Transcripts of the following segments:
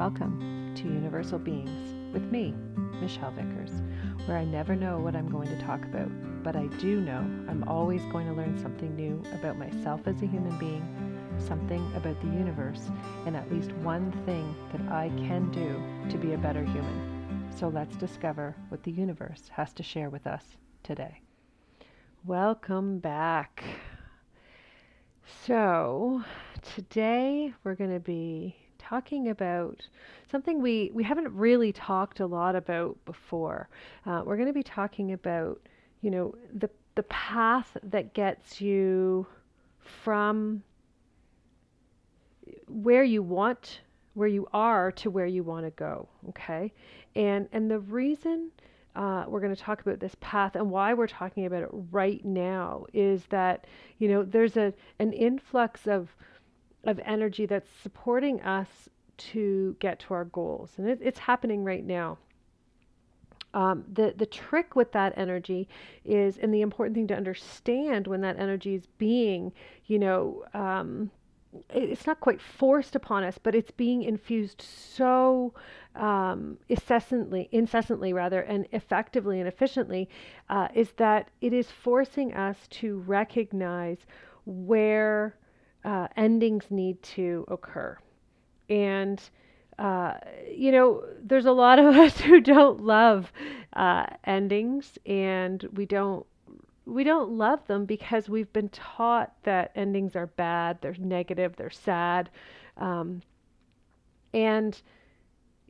Welcome to Universal Beings with me, Michelle Vickers, where I never know what I'm going to talk about, but I do know I'm always going to learn something new about myself as a human being, something about the universe, and at least one thing that I can do to be a better human. So let's discover what the universe has to share with us today. Welcome back. So, today we're going to be talking about something we, we haven't really talked a lot about before. Uh, we're going to be talking about, you know, the, the path that gets you from where you want, where you are to where you want to go. Okay. And, and the reason uh, we're going to talk about this path and why we're talking about it right now is that you know there's a an influx of of energy that's supporting us to get to our goals. And it, it's happening right now. Um, the the trick with that energy is, and the important thing to understand when that energy is being, you know, um, it, it's not quite forced upon us, but it's being infused so um, incessantly, incessantly rather, and effectively and efficiently, uh, is that it is forcing us to recognize where uh, endings need to occur. And, uh, you know, there's a lot of us who don't love uh, endings and we don't. We don't love them because we've been taught that endings are bad, they're negative, they're sad, um, and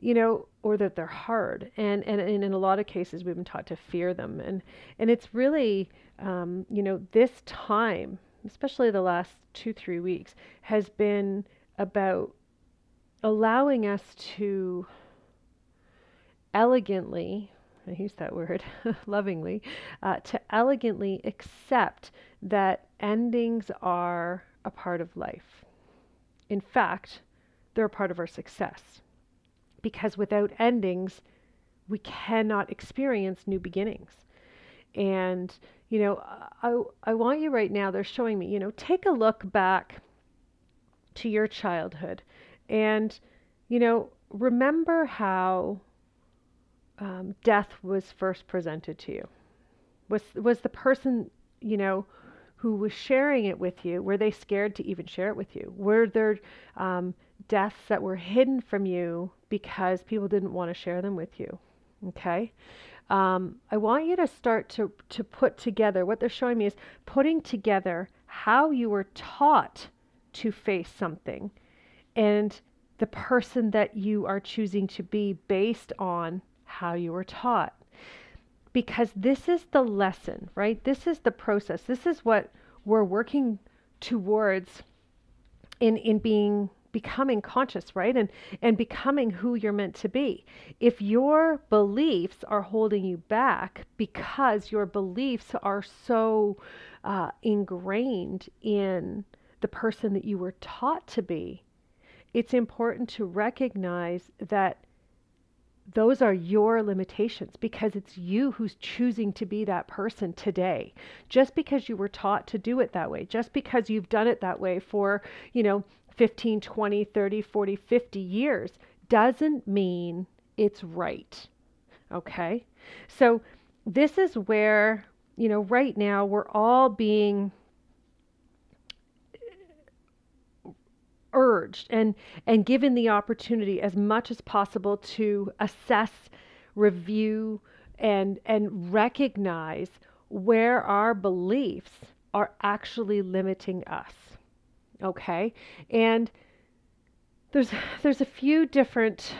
you know, or that they're hard. And, and, and in a lot of cases, we've been taught to fear them. And, and it's really, um, you know, this time especially the last two, three weeks, has been about allowing us to elegantly, I use that word lovingly, uh, to elegantly accept that endings are a part of life. In fact, they're a part of our success. Because without endings, we cannot experience new beginnings. And you know, I, I want you right now, they're showing me, you know, take a look back to your childhood and, you know, remember how um, death was first presented to you. Was, was the person, you know, who was sharing it with you, were they scared to even share it with you? Were there um, deaths that were hidden from you because people didn't want to share them with you? Okay um, I want you to start to, to put together what they're showing me is putting together how you were taught to face something and the person that you are choosing to be based on how you were taught. Because this is the lesson, right? This is the process. This is what we're working towards in, in being becoming conscious, right? And and becoming who you're meant to be. If your beliefs are holding you back because your beliefs are so uh, ingrained in the person that you were taught to be, it's important to recognize that those are your limitations because it's you who's choosing to be that person today. Just because you were taught to do it that way, just because you've done it that way for, you know, 15, 20, 30, 40, 50 years doesn't mean it's right. Okay? So this is where, you know, right now we're all being urged and and given the opportunity as much as possible to assess, review and and recognize where our beliefs are actually limiting us okay. And there's there's a few different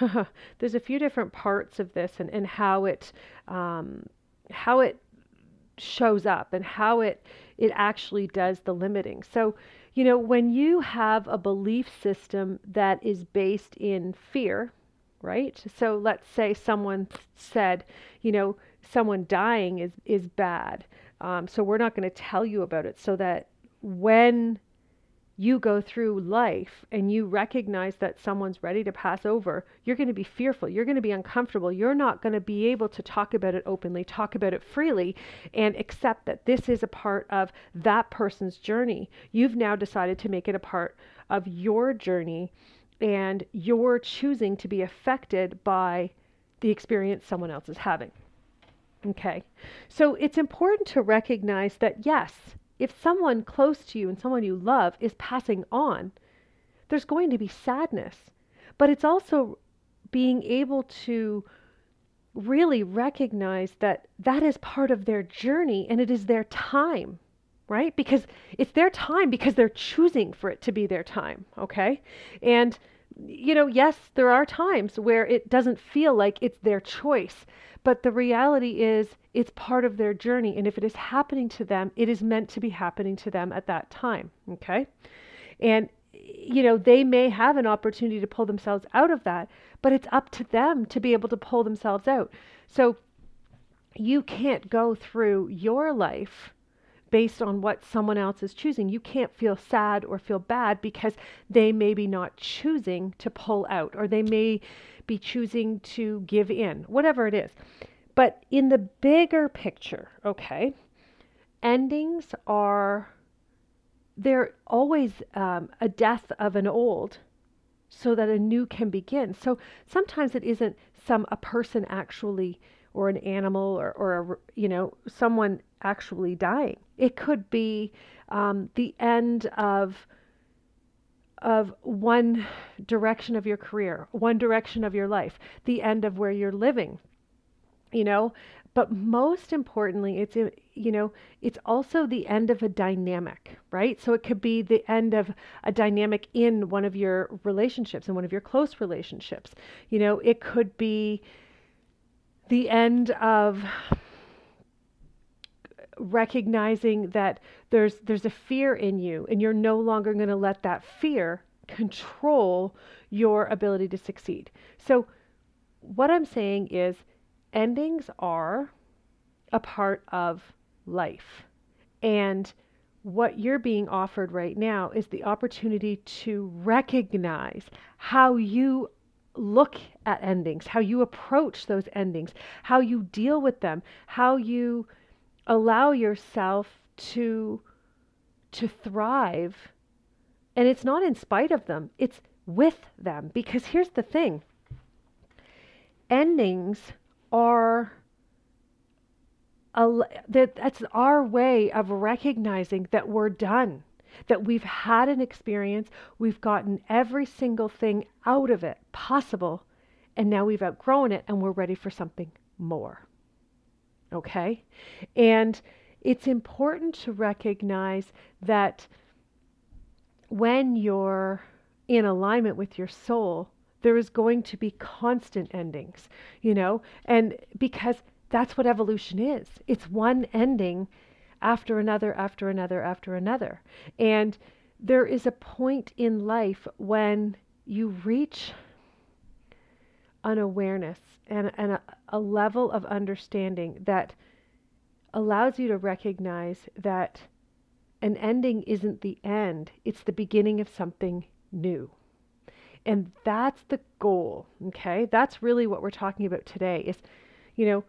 there's a few different parts of this and, and how it um, how it shows up and how it it actually does the limiting. So you know when you have a belief system that is based in fear right? So let's say someone said you know someone dying is is bad. Um, so we're not going to tell you about it so that when you go through life and you recognize that someone's ready to pass over, you're going to be fearful. You're going to be uncomfortable. You're not going to be able to talk about it openly, talk about it freely, and accept that this is a part of that person's journey. You've now decided to make it a part of your journey and you're choosing to be affected by the experience someone else is having. Okay. So it's important to recognize that yes, if someone close to you and someone you love is passing on, there's going to be sadness. But it's also being able to really recognize that that is part of their journey and it is their time, right? Because it's their time because they're choosing for it to be their time, okay? And you know, yes, there are times where it doesn't feel like it's their choice, but the reality is it's part of their journey. And if it is happening to them, it is meant to be happening to them at that time. Okay. And, you know, they may have an opportunity to pull themselves out of that, but it's up to them to be able to pull themselves out. So you can't go through your life based on what someone else is choosing. You can't feel sad or feel bad because they may be not choosing to pull out or they may be choosing to give in, whatever it is. But in the bigger picture, okay, endings are, they're always um, a death of an old so that a new can begin. So sometimes it isn't some, a person actually, or an animal, or, or a, you know, someone actually dying. It could be um, the end of of one direction of your career, one direction of your life, the end of where you're living. You know, but most importantly, it's you know, it's also the end of a dynamic, right? So it could be the end of a dynamic in one of your relationships, in one of your close relationships. You know, it could be the end of recognizing that there's there's a fear in you and you're no longer going to let that fear control your ability to succeed. So what I'm saying is endings are a part of life. And what you're being offered right now is the opportunity to recognize how you look at endings, how you approach those endings, how you deal with them, how you allow yourself to to thrive. And it's not in spite of them it's with them. Because here's the thing. Endings are a, that's our way of recognizing that we're done that we've had an experience we've gotten every single thing out of it possible and now we've outgrown it and we're ready for something more Okay? And it's important to recognize that when you're in alignment with your soul, there is going to be constant endings, you know? And because that's what evolution is it's one ending after another, after another, after another. And there is a point in life when you reach an awareness and, and a, a level of understanding that allows you to recognize that an ending isn't the end, it's the beginning of something new. And that's the goal, okay? That's really what we're talking about today is, you know,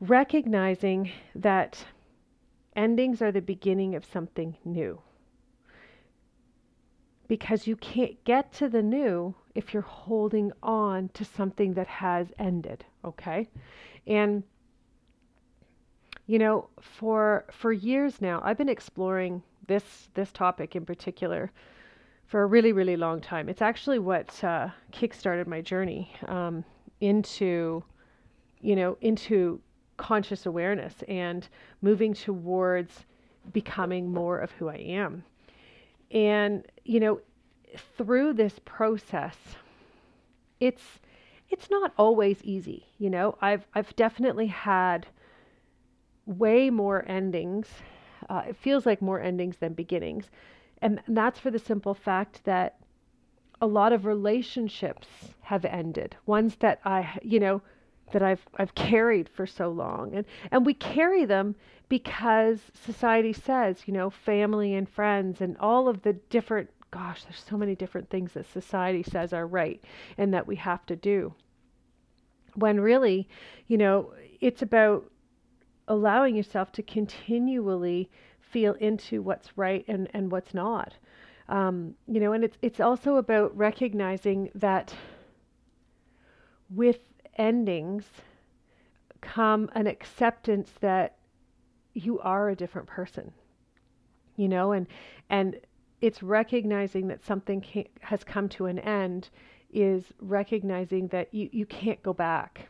recognizing that endings are the beginning of something new. Because you can't get to the new if you're holding on to something that has ended, okay? And you know, for for years now, I've been exploring this this topic in particular for a really really long time. It's actually what uh, kickstarted my journey um, into, you know, into conscious awareness and moving towards becoming more of who I am. And you know, through this process, it's it's not always easy. You know, I've I've definitely had way more endings. Uh, it feels like more endings than beginnings, and that's for the simple fact that a lot of relationships have ended. Ones that I, you know, that I've I've carried for so long, and and we carry them because society says, you know, family and friends and all of the different gosh, there's so many different things that society says are right and that we have to do. When really, you know, it's about allowing yourself to continually feel into what's right and, and what's not. Um, you know, and it's it's also about recognizing that with endings come an acceptance that you are a different person. You know, and and it's recognizing that something has come to an end is recognizing that you, you can't go back.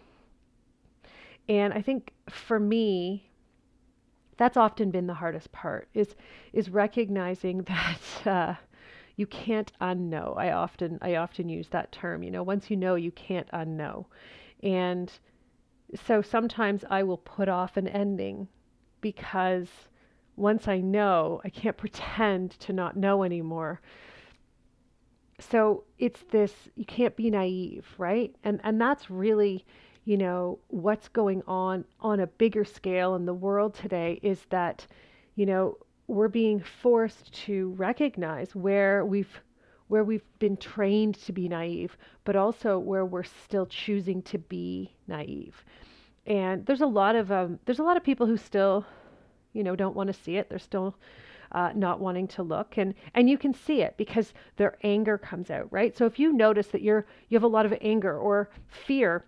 And I think for me, that's often been the hardest part is is recognizing that uh, you can't unknow. I often I often use that term. You know, once you know, you can't unknow, and so sometimes I will put off an ending because once I know, I can't pretend to not know anymore. So it's this you can't be naive, right? And and that's really you know, what's going on on a bigger scale in the world today is that, you know, we're being forced to recognize where we've where we've been trained to be naive, but also where we're still choosing to be naive. And there's a lot of um, there's a lot of people who still, you know, don't want to see it. They're still uh, not wanting to look, and and you can see it because their anger comes out, right? So if you notice that you're you have a lot of anger or fear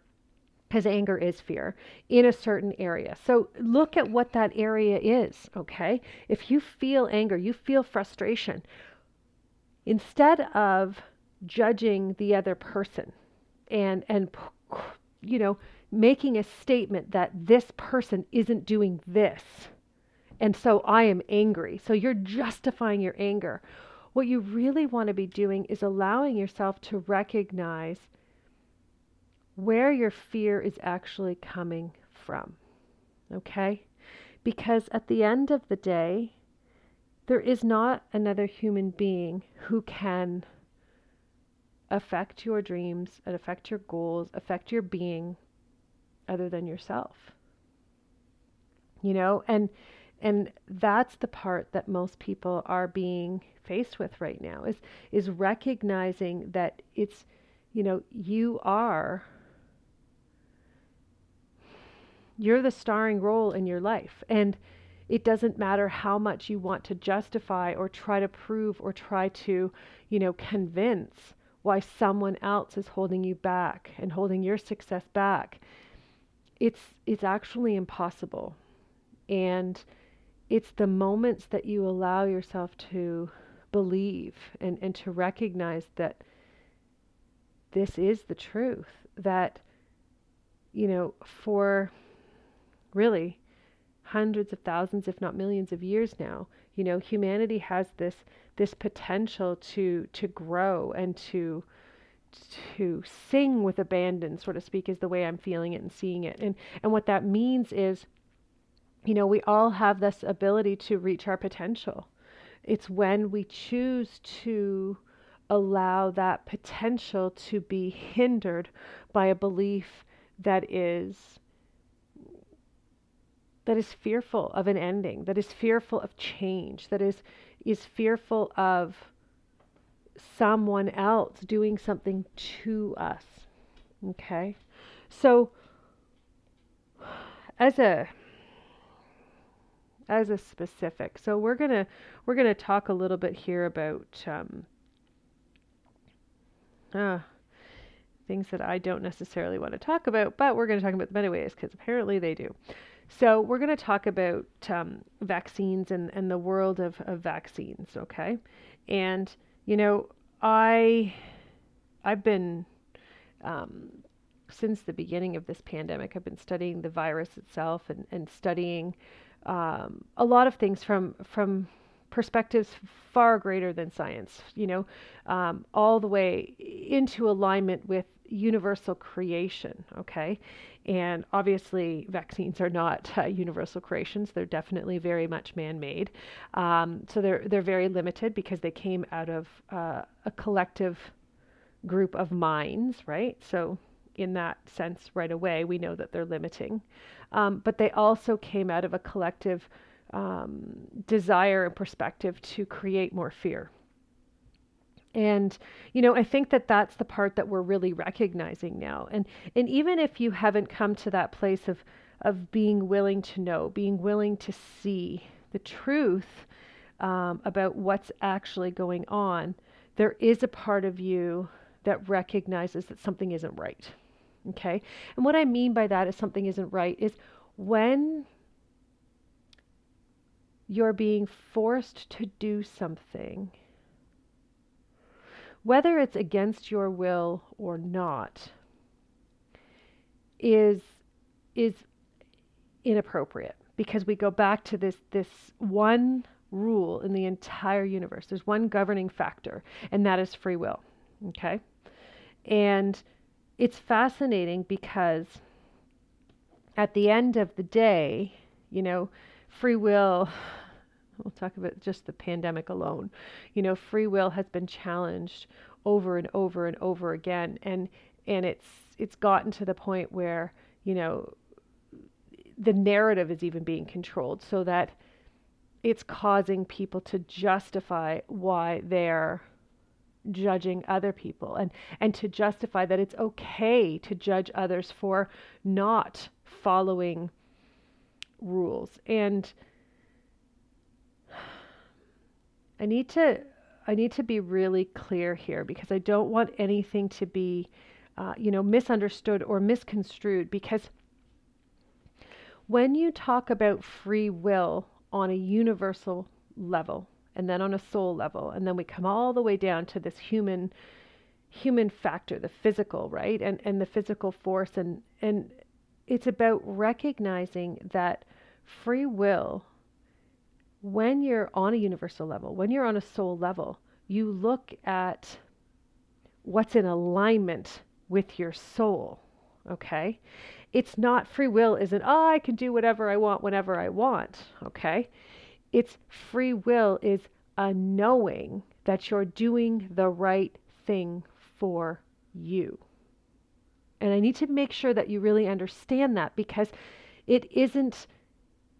because anger is fear in a certain area. So look at what that area is, okay? If you feel anger, you feel frustration, instead of judging the other person and and you know, making a statement that this person isn't doing this. And so I am angry. So you're justifying your anger. What you really want to be doing is allowing yourself to recognize where your fear is actually coming from. Okay? Because at the end of the day, there is not another human being who can affect your dreams and affect your goals, affect your being other than yourself. You know, and and that's the part that most people are being faced with right now is is recognizing that it's you know, you are you're the starring role in your life. And it doesn't matter how much you want to justify or try to prove or try to, you know, convince why someone else is holding you back and holding your success back. It's it's actually impossible. And it's the moments that you allow yourself to believe and, and to recognize that this is the truth. That, you know, for really hundreds of thousands, if not millions of years now. You know, humanity has this this potential to to grow and to to sing with abandon, so to speak, is the way I'm feeling it and seeing it. And and what that means is, you know, we all have this ability to reach our potential. It's when we choose to allow that potential to be hindered by a belief that is that is fearful of an ending, that is fearful of change, that is is fearful of someone else doing something to us. Okay? So as a as a specific. So we're going to we're going to talk a little bit here about um uh, things that I don't necessarily want to talk about, but we're going to talk about them anyways because apparently they do. So, we're going to talk about um, vaccines and, and the world of, of vaccines, okay? And, you know, I, I've been, um, since the beginning of this pandemic, I've been studying the virus itself and, and studying um, a lot of things from, from perspectives far greater than science, you know, um, all the way into alignment with universal creation, okay? And obviously, vaccines are not uh, universal creations. They're definitely very much man-made. Um, so they're they're very limited because they came out of uh, a collective group of minds, right? So in that sense, right away, we know that they're limiting. Um, but they also came out of a collective um, desire and perspective to create more fear. And you know, I think that that's the part that we're really recognizing now. And and even if you haven't come to that place of of being willing to know, being willing to see the truth um, about what's actually going on, there is a part of you that recognizes that something isn't right. Okay? And what I mean by that is something isn't right is when you're being forced to do something, whether it's against your will or not, is is inappropriate because we go back to this this one rule in the entire universe. There's one governing factor, and that is free will. Okay? And it's fascinating because at the end of the day, you know, free will, we'll talk about just the pandemic alone, you know, free will has been challenged over and over and over again. And, and it's, it's gotten to the point where, you know, the narrative is even being controlled so that it's causing people to justify why they're judging other people and and to justify that it's okay to judge others for not following rules and I need to I need to be really clear here because I don't want anything to be uh, you know misunderstood or misconstrued because when you talk about free will on a universal level and then on a soul level and then we come all the way down to this human human factor the physical right and and the physical force and and it's about recognizing that free will when you're on a universal level when you're on a soul level you look at what's in alignment with your soul okay it's not free will isn't oh i can do whatever i want whenever i want okay it's free will is a knowing that you're doing the right thing for you. And I need to make sure that you really understand that because it isn't,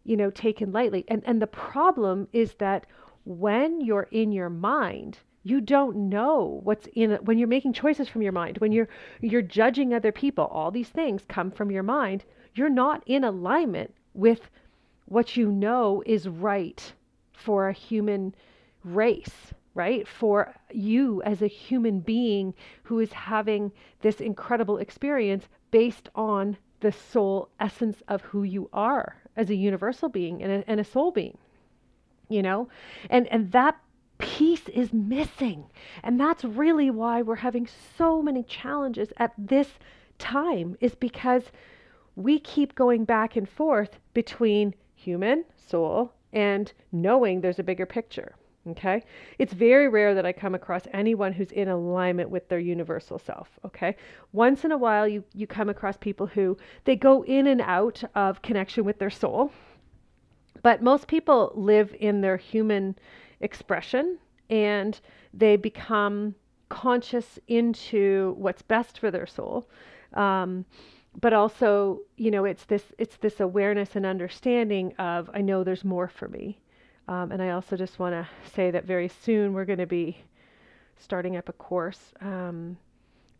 you know, taken lightly. And and the problem is that when you're in your mind, you don't know what's in it when you're making choices from your mind, when you're you're judging other people, all these things come from your mind. You're not in alignment with what you know is right for a human race, right? For you as a human being who is having this incredible experience based on the soul essence of who you are as a universal being and a, and a soul being, you know? And, and that piece is missing. And that's really why we're having so many challenges at this time, is because we keep going back and forth between human, soul, and knowing there's a bigger picture. Okay. It's very rare that I come across anyone who's in alignment with their universal self. Okay. Once in a while, you, you come across people who they go in and out of connection with their soul. But most people live in their human expression and they become conscious into what's best for their soul. Um, but also you know it's this it's this awareness and understanding of i know there's more for me um, and i also just want to say that very soon we're going to be starting up a course um,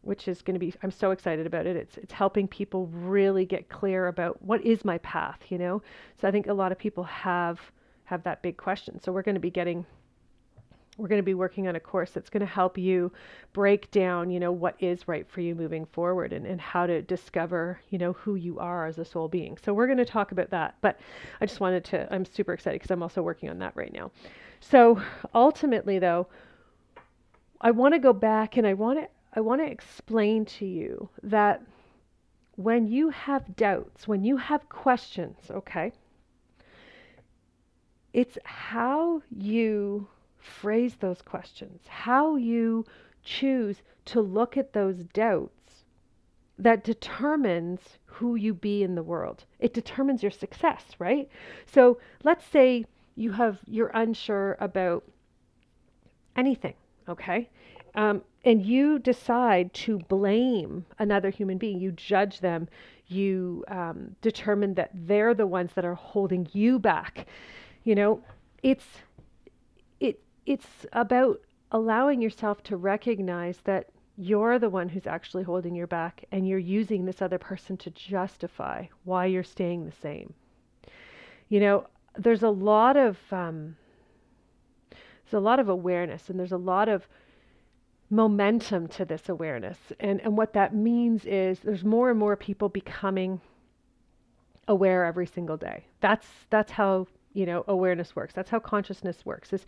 which is going to be i'm so excited about it. It's it's helping people really get clear about what is my path you know? So i think a lot of people have have that big question. So we're going to be getting we're going to be working on a course that's going to help you break down, you know, what is right for you moving forward and, and how to discover, you know, who you are as a soul being. So we're going to talk about that. But I just wanted to, I'm super excited because I'm also working on that right now. So ultimately though, I want to go back and I want to, I want to explain to you that when you have doubts, when you have questions, okay, it's how you phrase those questions, how you choose to look at those doubts that determines who you be in the world. It determines your success, right? So let's say you have you're unsure about anything, okay? Um, and you decide to blame another human being, you judge them, you um, determine that they're the ones that are holding you back. You know, it's it's about allowing yourself to recognize that you're the one who's actually holding your back and you're using this other person to justify why you're staying the same. You know, there's a lot of um, there's a lot of awareness and there's a lot of momentum to this awareness. And, and what that means is there's more and more people becoming aware every single day. That's, that's how, you know, awareness works. That's how consciousness works is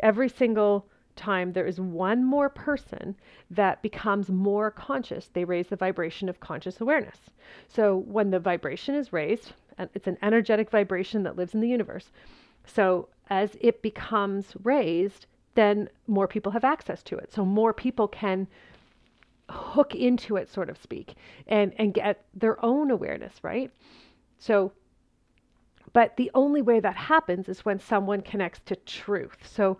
every single time there is one more person that becomes more conscious, they raise the vibration of conscious awareness. So when the vibration is raised, and it's an energetic vibration that lives in the universe. So as it becomes raised, then more people have access to it. So more people can hook into it, sort of speak, and, and get their own awareness, right? So, but the only way that happens is when someone connects to truth. So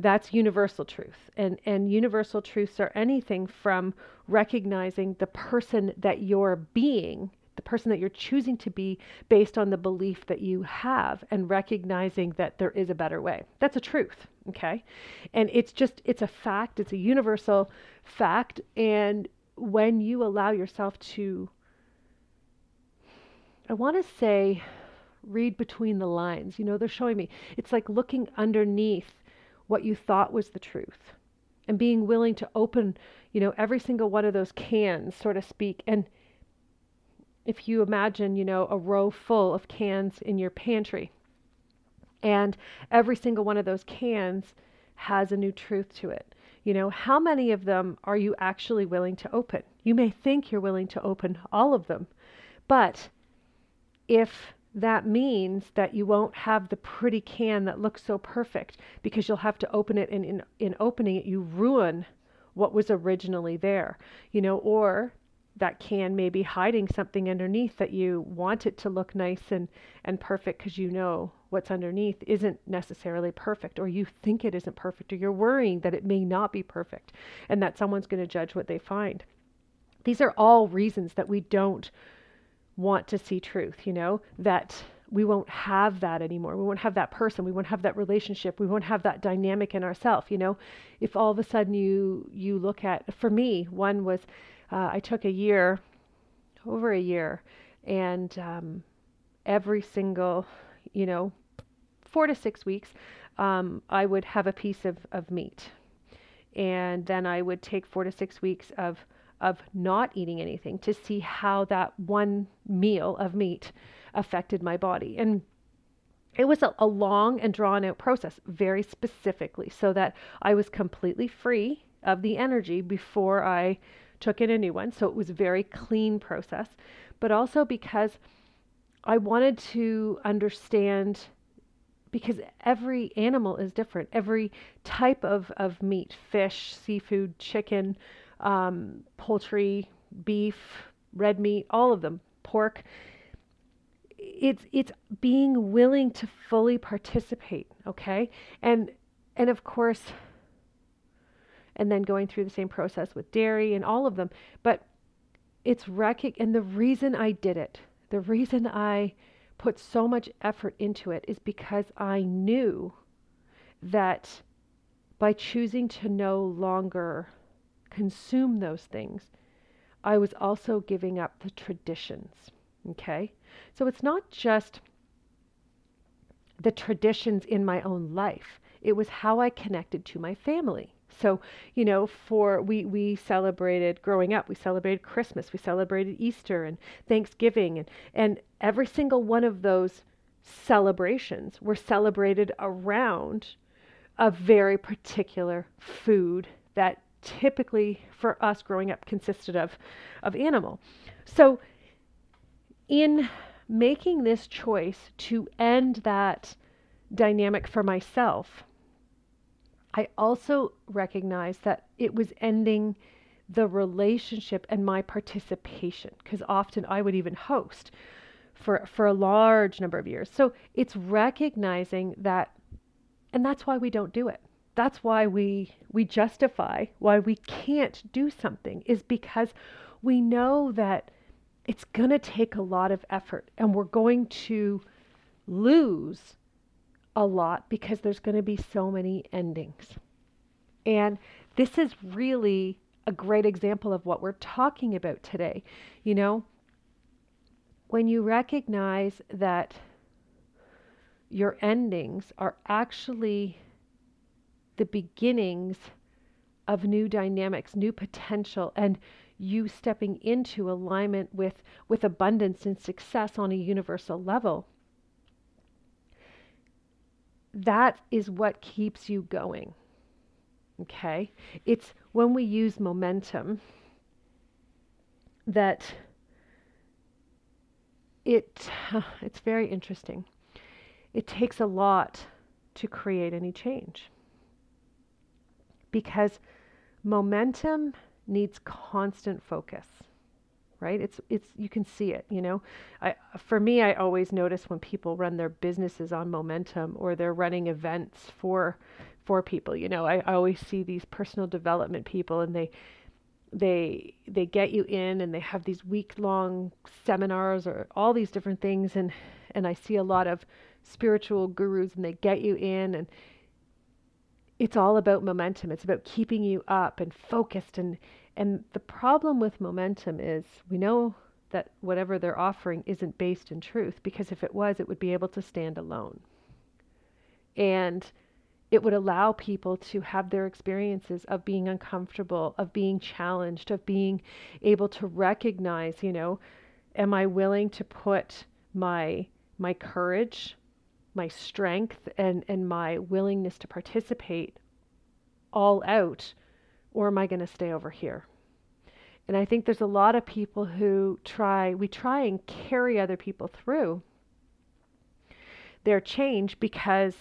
that's universal truth. And, and universal truths are anything from recognizing the person that you're being the person that you're choosing to be based on the belief that you have and recognizing that there is a better way. That's a truth, okay? And it's just, it's a fact, it's a universal fact. And when you allow yourself to, I want to say, read between the lines, you know, they're showing me, it's like looking underneath what you thought was the truth and being willing to open, you know, every single one of those cans, so to speak, and if you imagine, you know, a row full of cans in your pantry, and every single one of those cans has a new truth to it. You know, how many of them are you actually willing to open? You may think you're willing to open all of them, but if that means that you won't have the pretty can that looks so perfect because you'll have to open it and in, in opening it you ruin what was originally there you know or that can may be hiding something underneath that you want it to look nice and, and perfect because you know what's underneath isn't necessarily perfect, or you think it isn't perfect, or you're worrying that it may not be perfect and that someone's going to judge what they find. These are all reasons that we don't want to see truth, you know, that we won't have that anymore. We won't have that person. We won't have that relationship. We won't have that dynamic in ourselves. You know, if all of a sudden you you look at, for me, one was uh, I took a year, over a year, and um, every single, you know, four to six weeks, um, I would have a piece of, of meat. And then I would take four to six weeks of, of not eating anything to see how that one meal of meat affected my body. And it was a, a long and drawn out process, very specifically, so that I was completely free of the energy before I took in a new one. So it was a very clean process, but also because I wanted to understand because every animal is different. Every type of, of meat, fish, seafood, chicken, um, poultry, beef, red meat, all of them, pork. It's it's being willing to fully participate, okay? And and of course, and then going through the same process with dairy and all of them. But it's rec- and the reason I did it, the reason I put so much effort into it is because I knew that by choosing to no longer consume those things, I was also giving up the traditions. Okay? So it's not just the traditions in my own life, it was how I connected to my family. So, you know, for we we celebrated growing up, we celebrated Christmas, we celebrated Easter and Thanksgiving and and every single one of those celebrations were celebrated around a very particular food that typically for us growing up consisted of of animal. So in making this choice to end that dynamic for myself, I also recognized that it was ending the relationship and my participation because often I would even host for for a large number of years. So it's recognizing that and that's why we don't do it. That's why we we justify why we can't do something is because we know that it's going to take a lot of effort and we're going to lose a lot because there's going to be so many endings. And this is really a great example of what we're talking about today. You know, when you recognize that your endings are actually the beginnings of new dynamics, new potential, and you stepping into alignment with, with abundance and success on a universal level. That is what keeps you going. Okay? It's when we use momentum that it it's very interesting. It takes a lot to create any change. Because momentum needs constant focus right? It's it's you can see it you know? I, for me i always notice when people run their businesses on momentum or they're running events for for people you know? I, I always see these personal development people and they they they get you in and they have these week long seminars or all these different things and and I see a lot of spiritual gurus and they get you in and it's all about momentum. It's about keeping you up and focused and and the problem with momentum is we know that whatever they're offering isn't based in truth because if it was it would be able to stand alone. And it would allow people to have their experiences of being uncomfortable, of being challenged, of being able to recognize, you know, am I willing to put my my courage my strength and, and my willingness to participate all out, or am I going to stay over here? And I think there's a lot of people who try, we try and carry other people through their change because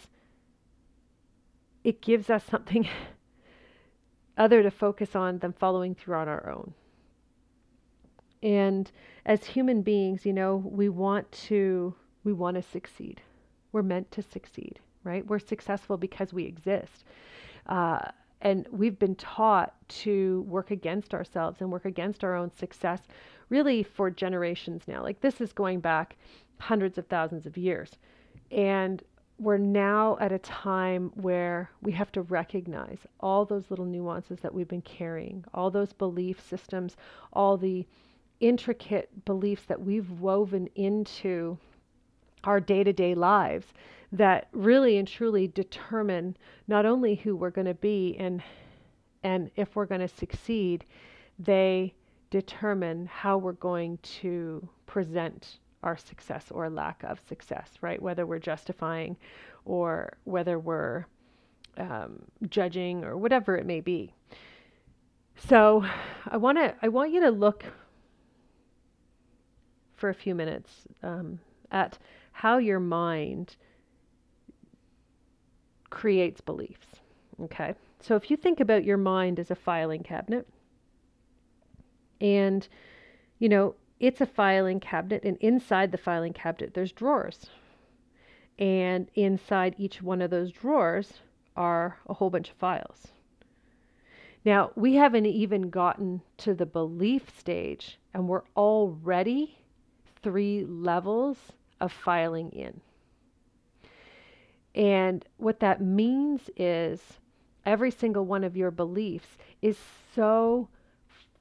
it gives us something other to focus on than following through on our own. And as human beings, you know, we want to we want to succeed. We're meant to succeed, right? We're successful because we exist. Uh, and we've been taught to work against ourselves and work against our own success really for generations now. Like this is going back hundreds of thousands of years. And we're now at a time where we have to recognize all those little nuances that we've been carrying, all those belief systems, all the intricate beliefs that we've woven into our day to day lives that really and truly determine not only who we're going to be and and if we're going to succeed, they determine how we're going to present our success or lack of success, right? Whether we're justifying or whether we're um, judging or whatever it may be. So, I want to I want you to look for a few minutes um, at how your mind creates beliefs. Okay. So if you think about your mind as a filing cabinet, and, you know, it's a filing cabinet, and inside the filing cabinet, there's drawers. And inside each one of those drawers are a whole bunch of files. Now, we haven't even gotten to the belief stage, and we're already three levels of filing in. And what that means is every single one of your beliefs is so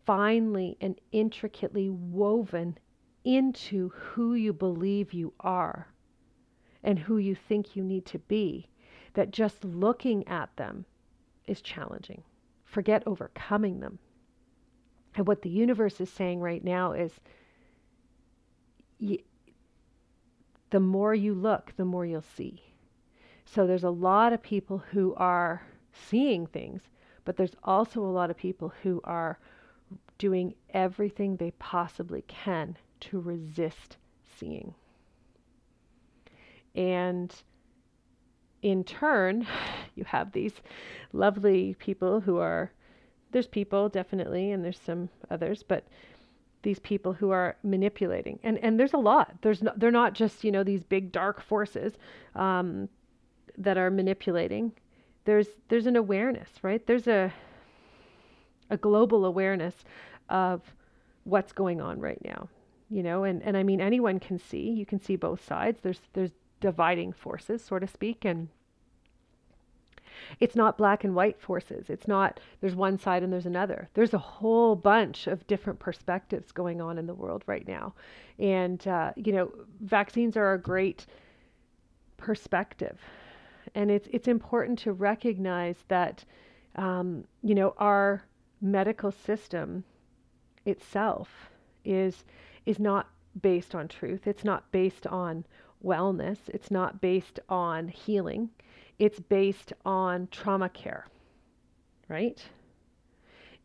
finely and intricately woven into who you believe you are and who you think you need to be that just looking at them is challenging. Forget overcoming them. And what the universe is saying right now is the more you look, the more you'll see. So there's a lot of people who are seeing things, but there's also a lot of people who are doing everything they possibly can to resist seeing. And in turn, you have these lovely people who are, there's people definitely, and there's some others, but these people who are manipulating. And and there's a lot. There's no, they're not just you know these big dark forces um, that are manipulating. There's there's an awareness, right? There's a a global awareness of what's going on right now. You know, and, and I mean anyone can see. You can see both sides. There's there's dividing forces, so to speak, and it's not black and white forces. It's not there's one side and there's another. There's a whole bunch of different perspectives going on in the world right now. And, uh, you know, vaccines are a great perspective. And it's it's important to recognize that um, you know our medical system itself is is not based on truth. It's not based on wellness. It's not based on healing. It's based on trauma care, right?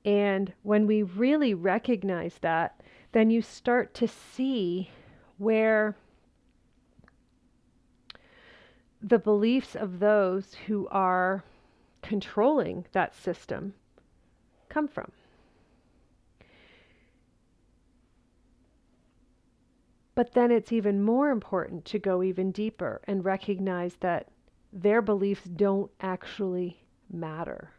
And when we really recognize that, then you start to see where the beliefs of those who are controlling that system come from. But then it's even more important to go even deeper and recognize that their beliefs don't actually matter.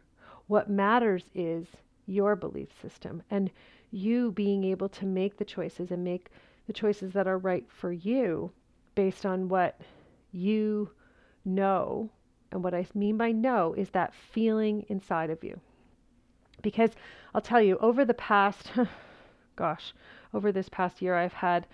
What matters is your belief system and you being able to make the choices and make the choices that are right for you based on what you know. And what I mean by know is that feeling inside of you. Because I'll tell you, over the past, gosh, over this past year, I've had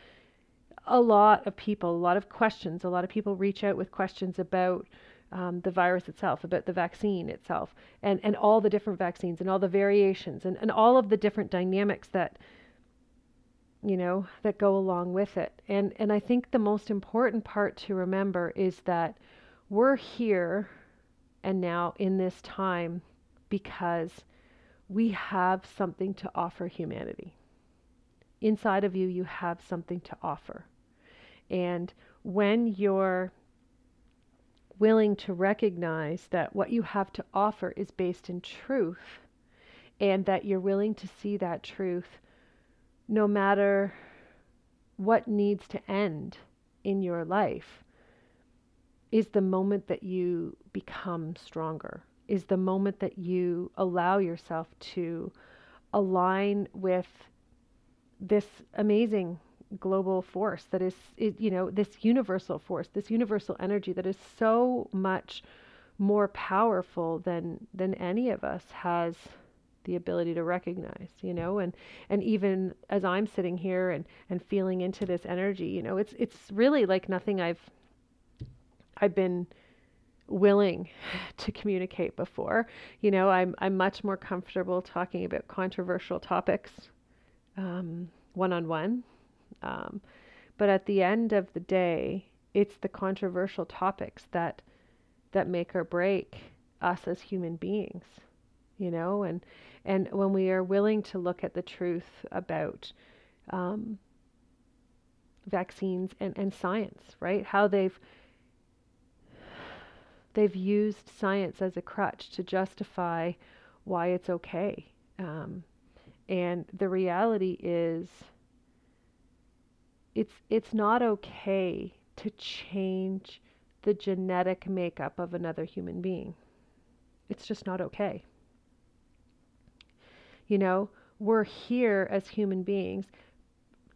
a lot of people, a lot of questions. A lot of people reach out with questions about um, the virus itself, about the vaccine itself, and, and all the different vaccines and all the variations and, and all of the different dynamics that you know that go along with it. And and I think the most important part to remember is that we're here and now in this time because we have something to offer humanity. Inside of you, you have something to offer. And when you're willing to recognize that what you have to offer is based in truth and that you're willing to see that truth no matter what needs to end in your life is the moment that you become stronger is the moment that you allow yourself to align with this amazing global force that is, you know, this universal force, this universal energy that is so much more powerful than than any of us has the ability to recognize, you know, and and even as I'm sitting here and and feeling into this energy, you know, it's it's really like nothing I've I've been willing to communicate before. You know, I'm I'm much more comfortable talking about controversial topics one on one um, but at the end of the day, it's the controversial topics that that make or break us as human beings, you know, and and when we are willing to look at the truth about um, vaccines and, and science, right? How they've they've used science as a crutch to justify why it's okay. Um, and the reality is it's it's not okay to change the genetic makeup of another human being. It's just not okay. You know, we're here as human beings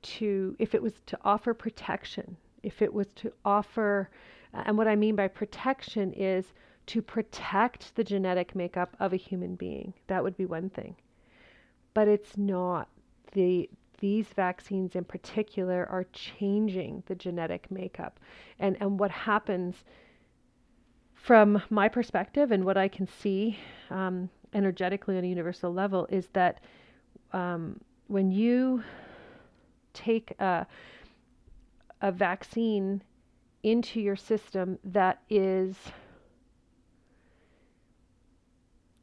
to if it was to offer protection, if it was to offer and what I mean by protection is to protect the genetic makeup of a human being. That would be one thing. But it's not the these vaccines in particular are changing the genetic makeup. And, and what happens from my perspective and what I can see um, energetically on a universal level is that um, when you take a, a vaccine into your system that is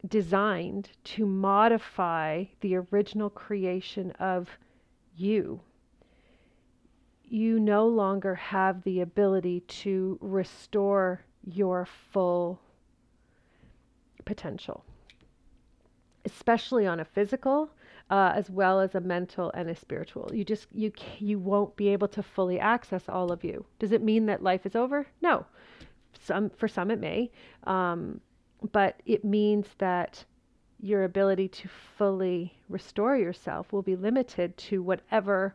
designed to modify the original creation of you, you no longer have the ability to restore your full potential, especially on a physical uh, as well as a mental and a spiritual. You just you you won't be able to fully access all of you. Does it mean that life is over? No. Some for some it may, um, but it means that your ability to fully restore yourself will be limited to whatever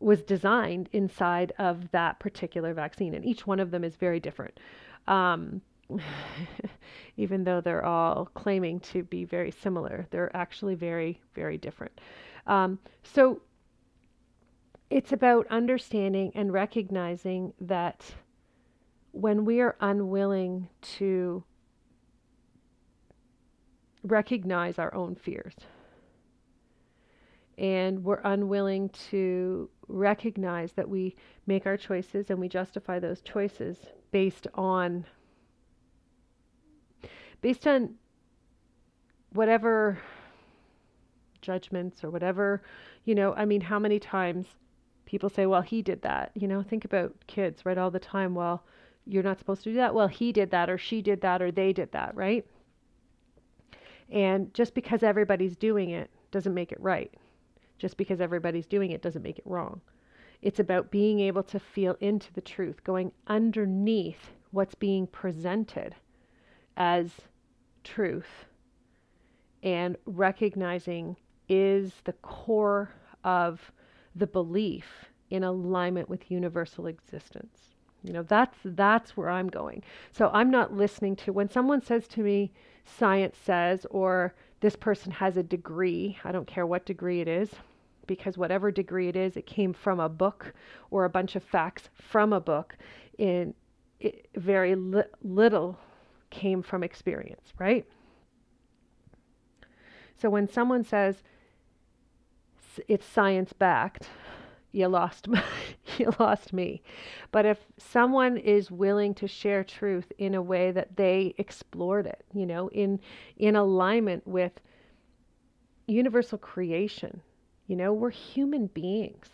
was designed inside of that particular vaccine. And each one of them is very different. Um, even though they're all claiming to be very similar, they're actually very, very different. Um, so it's about understanding and recognizing that when we are unwilling to recognize our own fears. And we're unwilling to recognize that we make our choices and we justify those choices based on based on whatever judgments or whatever you know i mean how many times people say well he did that. You know think about kids right all the time. Well you're not supposed to do that. Well he did that or she did that or they did that right and just because everybody's doing it doesn't make it right just because everybody's doing it doesn't make it wrong. It's about being able to feel into the truth, going underneath what's being presented as truth and recognizing is the core of the belief in alignment with universal existence. You know, that's that's where I'm going. So I'm not listening to when someone says to me science says or this person has a degree, I don't care what degree it is, because whatever degree it is, it came from a book or a bunch of facts from a book. In it, very li- little came from experience, right? So when someone says it's science backed, you lost you lost me. But if someone is willing to share truth in a way that they explored it, you know, in in alignment with universal creation, you know, we're human beings.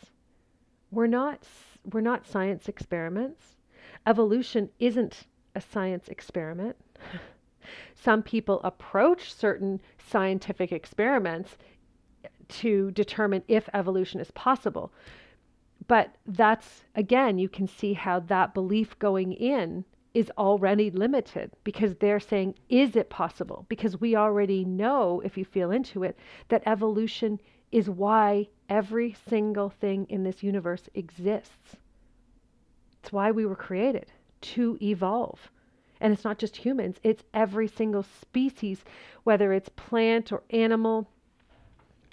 We're not we're not science experiments. Evolution isn't a science experiment. Some people approach certain scientific experiments to determine if evolution is possible. But that's, again, you can see how that belief going in is already limited because they're saying, is it possible? Because we already know, if you feel into it, that evolution is why every single thing in this universe exists. It's why we were created to evolve. And it's not just humans, it's every single species, whether it's plant or animal.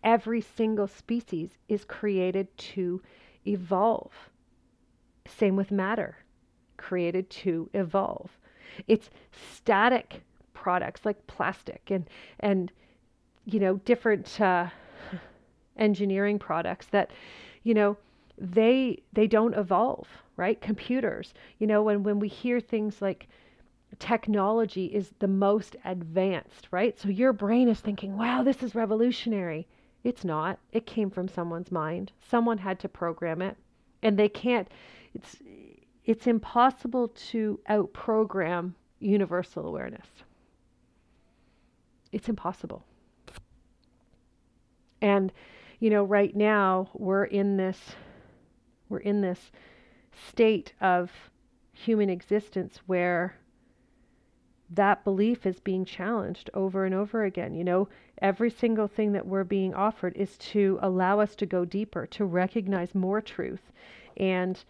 Every single species is created to evolve. Same with matter, created to evolve. It's static products like plastic and and you know different uh, engineering products that, you know, they they don't evolve, right? Computers, you know, when when we hear things like technology is the most advanced, right? So your brain is thinking, "Wow, this is revolutionary." It's not. It came from someone's mind. Someone had to program it, and they can't it's it's impossible to outprogram universal awareness. It's impossible. And you know, right now we're in this we're in this state of human existence where that belief is being challenged over and over again. You know, every single thing that we're being offered is to allow us to go deeper, to recognize more truth. And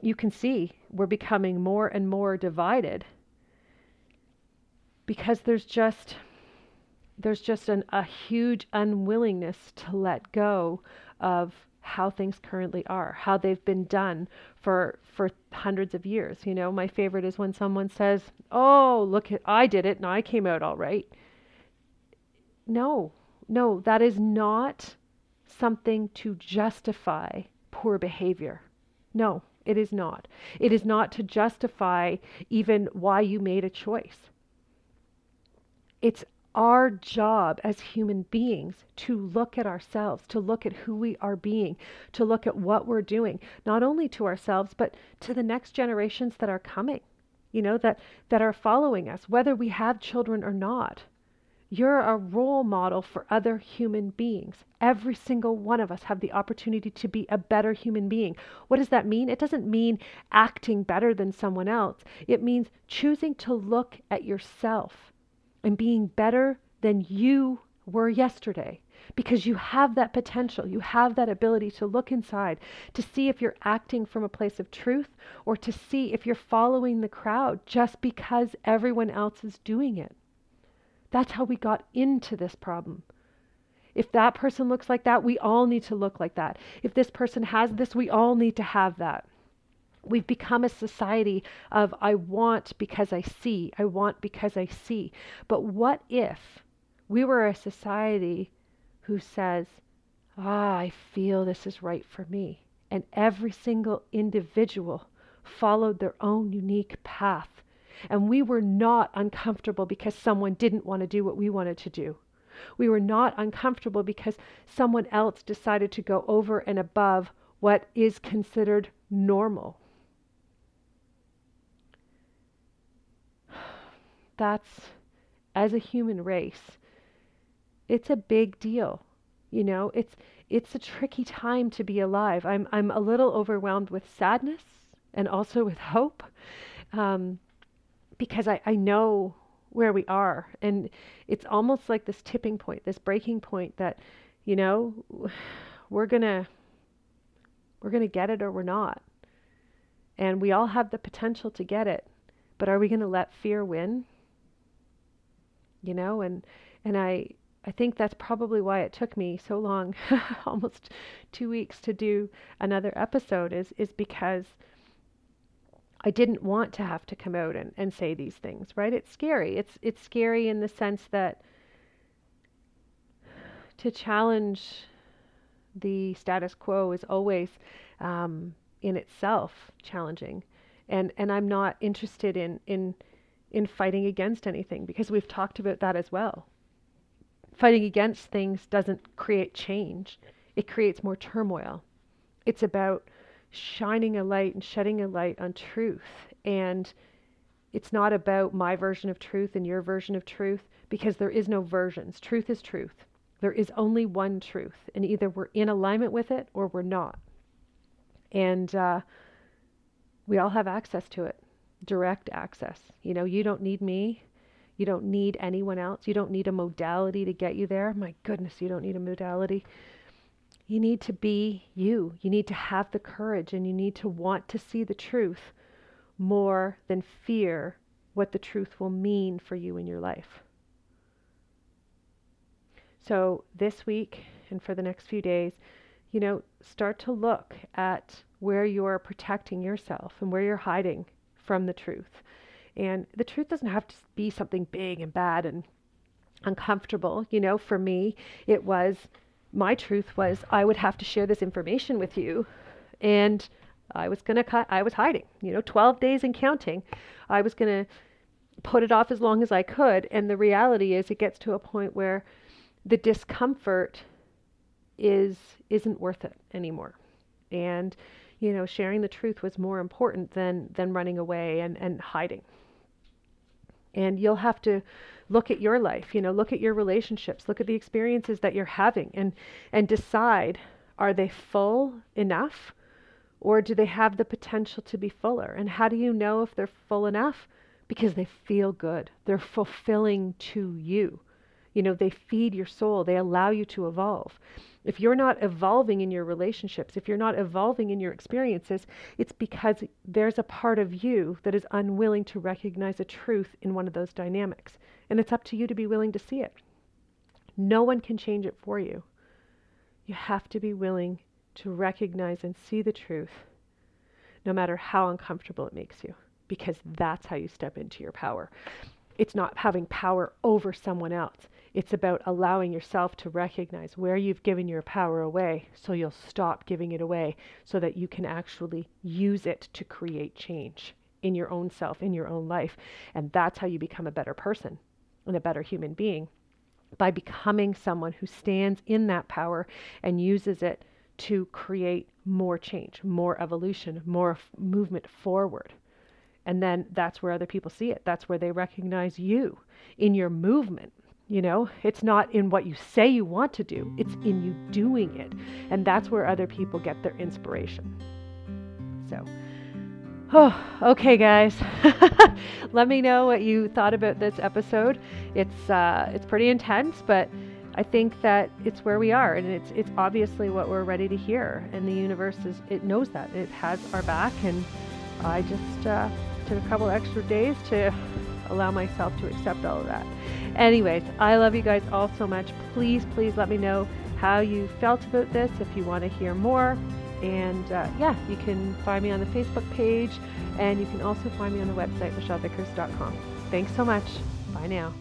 you can see we're becoming more and more divided because there's just there's just an, a huge unwillingness to let go of how things currently are, how they've been done for for hundreds of years. You know, my favorite is when someone says, "Oh, look, I did it and I came out all right." No, no, that is not something to justify poor behavior. No, it is not. It is not to justify even why you made a choice. It's our job as human beings to look at ourselves, to look at who we are being, to look at what we're doing, not only to ourselves, but to the next generations that are coming, you know, that, that are following us, whether we have children or not. You're a role model for other human beings. Every single one of us have the opportunity to be a better human being. What does that mean? It doesn't mean acting better than someone else. It means choosing to look at yourself and being better than you were yesterday because you have that potential. You have that ability to look inside, to see if you're acting from a place of truth or to see if you're following the crowd just because everyone else is doing it. That's how we got into this problem. If that person looks like that, we all need to look like that. If this person has this, we all need to have that. We've become a society of I want because I see, I want because I see. But what if we were a society who says, Ah, I feel this is right for me? And every single individual followed their own unique path. And we were not uncomfortable because someone didn't want to do what we wanted to do. We were not uncomfortable because someone else decided to go over and above what is considered normal. That's as a human race it's a big deal you know? It's it's a tricky time to be alive. I'm i'm a little overwhelmed with sadness and also with hope um, because I, I know where we are. And it's almost like this tipping point this breaking point that you know we're gonna we're gonna get it or we're not. And we all have the potential to get it but are we to let fear win you know and and I I think that's probably why it took me so long almost 2 weeks to do another episode is is because I didn't want to have to come out and, and say these things, right? It's scary. It's it's scary in the sense that to challenge the status quo is always um, in itself challenging, and and I'm not interested in in in fighting against anything because we've talked about that as well. Fighting against things doesn't create change, it creates more turmoil. It's about shining a light and shedding a light on truth. And it's not about my version of truth and your version of truth because there is no versions. Truth is truth. There is only one truth, and either we're in alignment with it or we're not. And uh, we all have access to it direct access. You know, you don't need me. You don't need anyone else. You don't need a modality to get you there. My goodness, you don't need a modality. You need to be you. You need to have the courage and you need to want to see the truth more than fear what the truth will mean for you in your life. So, this week and for the next few days, you know, start to look at where you're protecting yourself and where you're hiding from the truth. And the truth doesn't have to be something big and bad and uncomfortable. You know, for me, it was my truth was I would have to share this information with you. And I was going to cut, I was hiding, you know, 12 days and counting. I was going to put it off as long as I could. And the reality is, it gets to a point where the discomfort is isn't worth it anymore. And you know, sharing the truth was more important than than running away and, and hiding. And you'll have to look at your life, you know, look at your relationships, look at the experiences that you're having and and decide are they full enough or do they have the potential to be fuller? And how do you know if they're full enough? Because they feel good. They're fulfilling to you. You know, they feed your soul, they allow you to evolve. If you're not evolving in your relationships, if you're not evolving in your experiences, it's because there's a part of you that is unwilling to recognize a truth in one of those dynamics. And it's up to you to be willing to see it. No one can change it for you. You have to be willing to recognize and see the truth, no matter how uncomfortable it makes you, because that's how you step into your power. It's not having power over someone else. It's about allowing yourself to recognize where you've given your power away so you'll stop giving it away so that you can actually use it to create change in your own self, in your own life. And that's how you become a better person and a better human being by becoming someone who stands in that power and uses it to create more change, more evolution, more f- movement forward. And then that's where other people see it. That's where they recognize you in your movement you know, it's not in what you say you want to do, it's in you doing it. And that's where other people get their inspiration. So, oh, okay, guys. Let me know what you thought about this episode. It's uh, it's pretty intense, but I think that it's where we are, and it's it's obviously what we're ready to hear. And the universe is it knows that it has our back, and I just uh, took a couple extra days to allow myself to accept all of that. Anyways, I love you guys all so much. Please, please let me know how you felt about this. If you want to hear more, And uh, yeah, you can find me on the Facebook page, and you can also find me on the website, michellevickers.com. Thanks so much. Bye now.